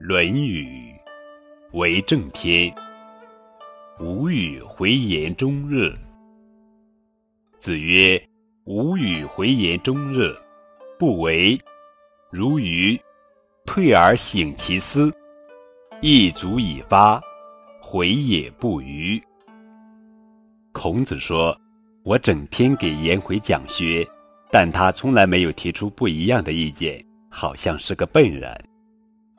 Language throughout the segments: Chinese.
论语为政篇。吾语回言终日。子曰：“吾语回言终日，不为。如鱼，退而省其思，亦足以发，回也不愚。”孔子说：“我整天给颜回讲学，但他从来没有提出不一样的意见，好像是个笨人。”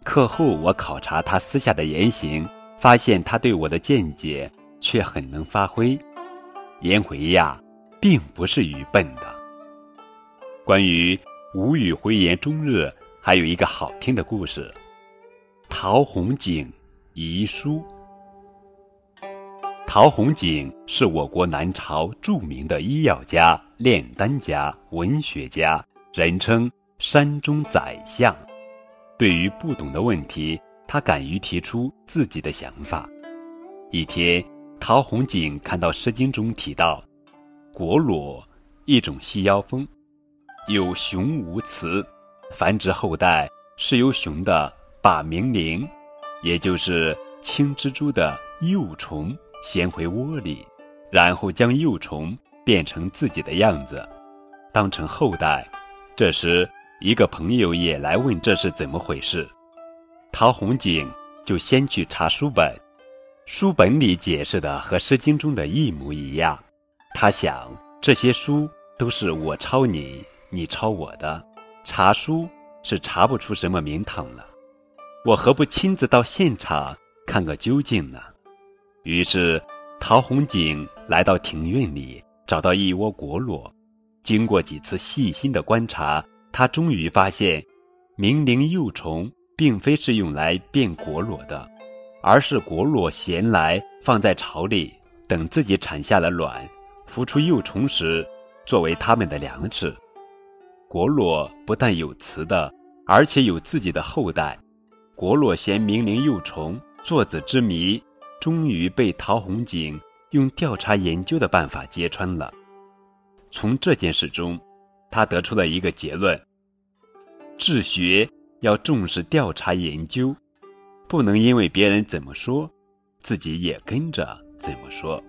课后，我考察他私下的言行，发现他对我的见解却很能发挥。颜回呀，并不是愚笨的。关于吴语回言终日，还有一个好听的故事：陶弘景遗书。陶弘景是我国南朝著名的医药家、炼丹家、文学家，人称山中宰相。对于不懂的问题，他敢于提出自己的想法。一天，陶弘景看到《诗经》中提到，果裸，一种细腰蜂，有雄无雌，繁殖后代是由雄的把鸣铃，也就是青蜘蛛的幼虫衔回窝里，然后将幼虫变成自己的样子，当成后代。这时。一个朋友也来问这是怎么回事，陶弘景就先去查书本，书本里解释的和《诗经》中的一模一样。他想，这些书都是我抄你，你抄我的，查书是查不出什么名堂了。我何不亲自到现场看个究竟呢？于是，陶弘景来到庭院里，找到一窝果裸，经过几次细心的观察。他终于发现，鸣铃幼虫并非是用来变果裸的，而是果裸衔来放在巢里，等自己产下了卵，孵出幼虫时，作为它们的粮食。果裸不但有雌的，而且有自己的后代。果裸衔鸣铃幼虫，作子之谜，终于被陶弘景用调查研究的办法揭穿了。从这件事中。他得出了一个结论：治学要重视调查研究，不能因为别人怎么说，自己也跟着怎么说。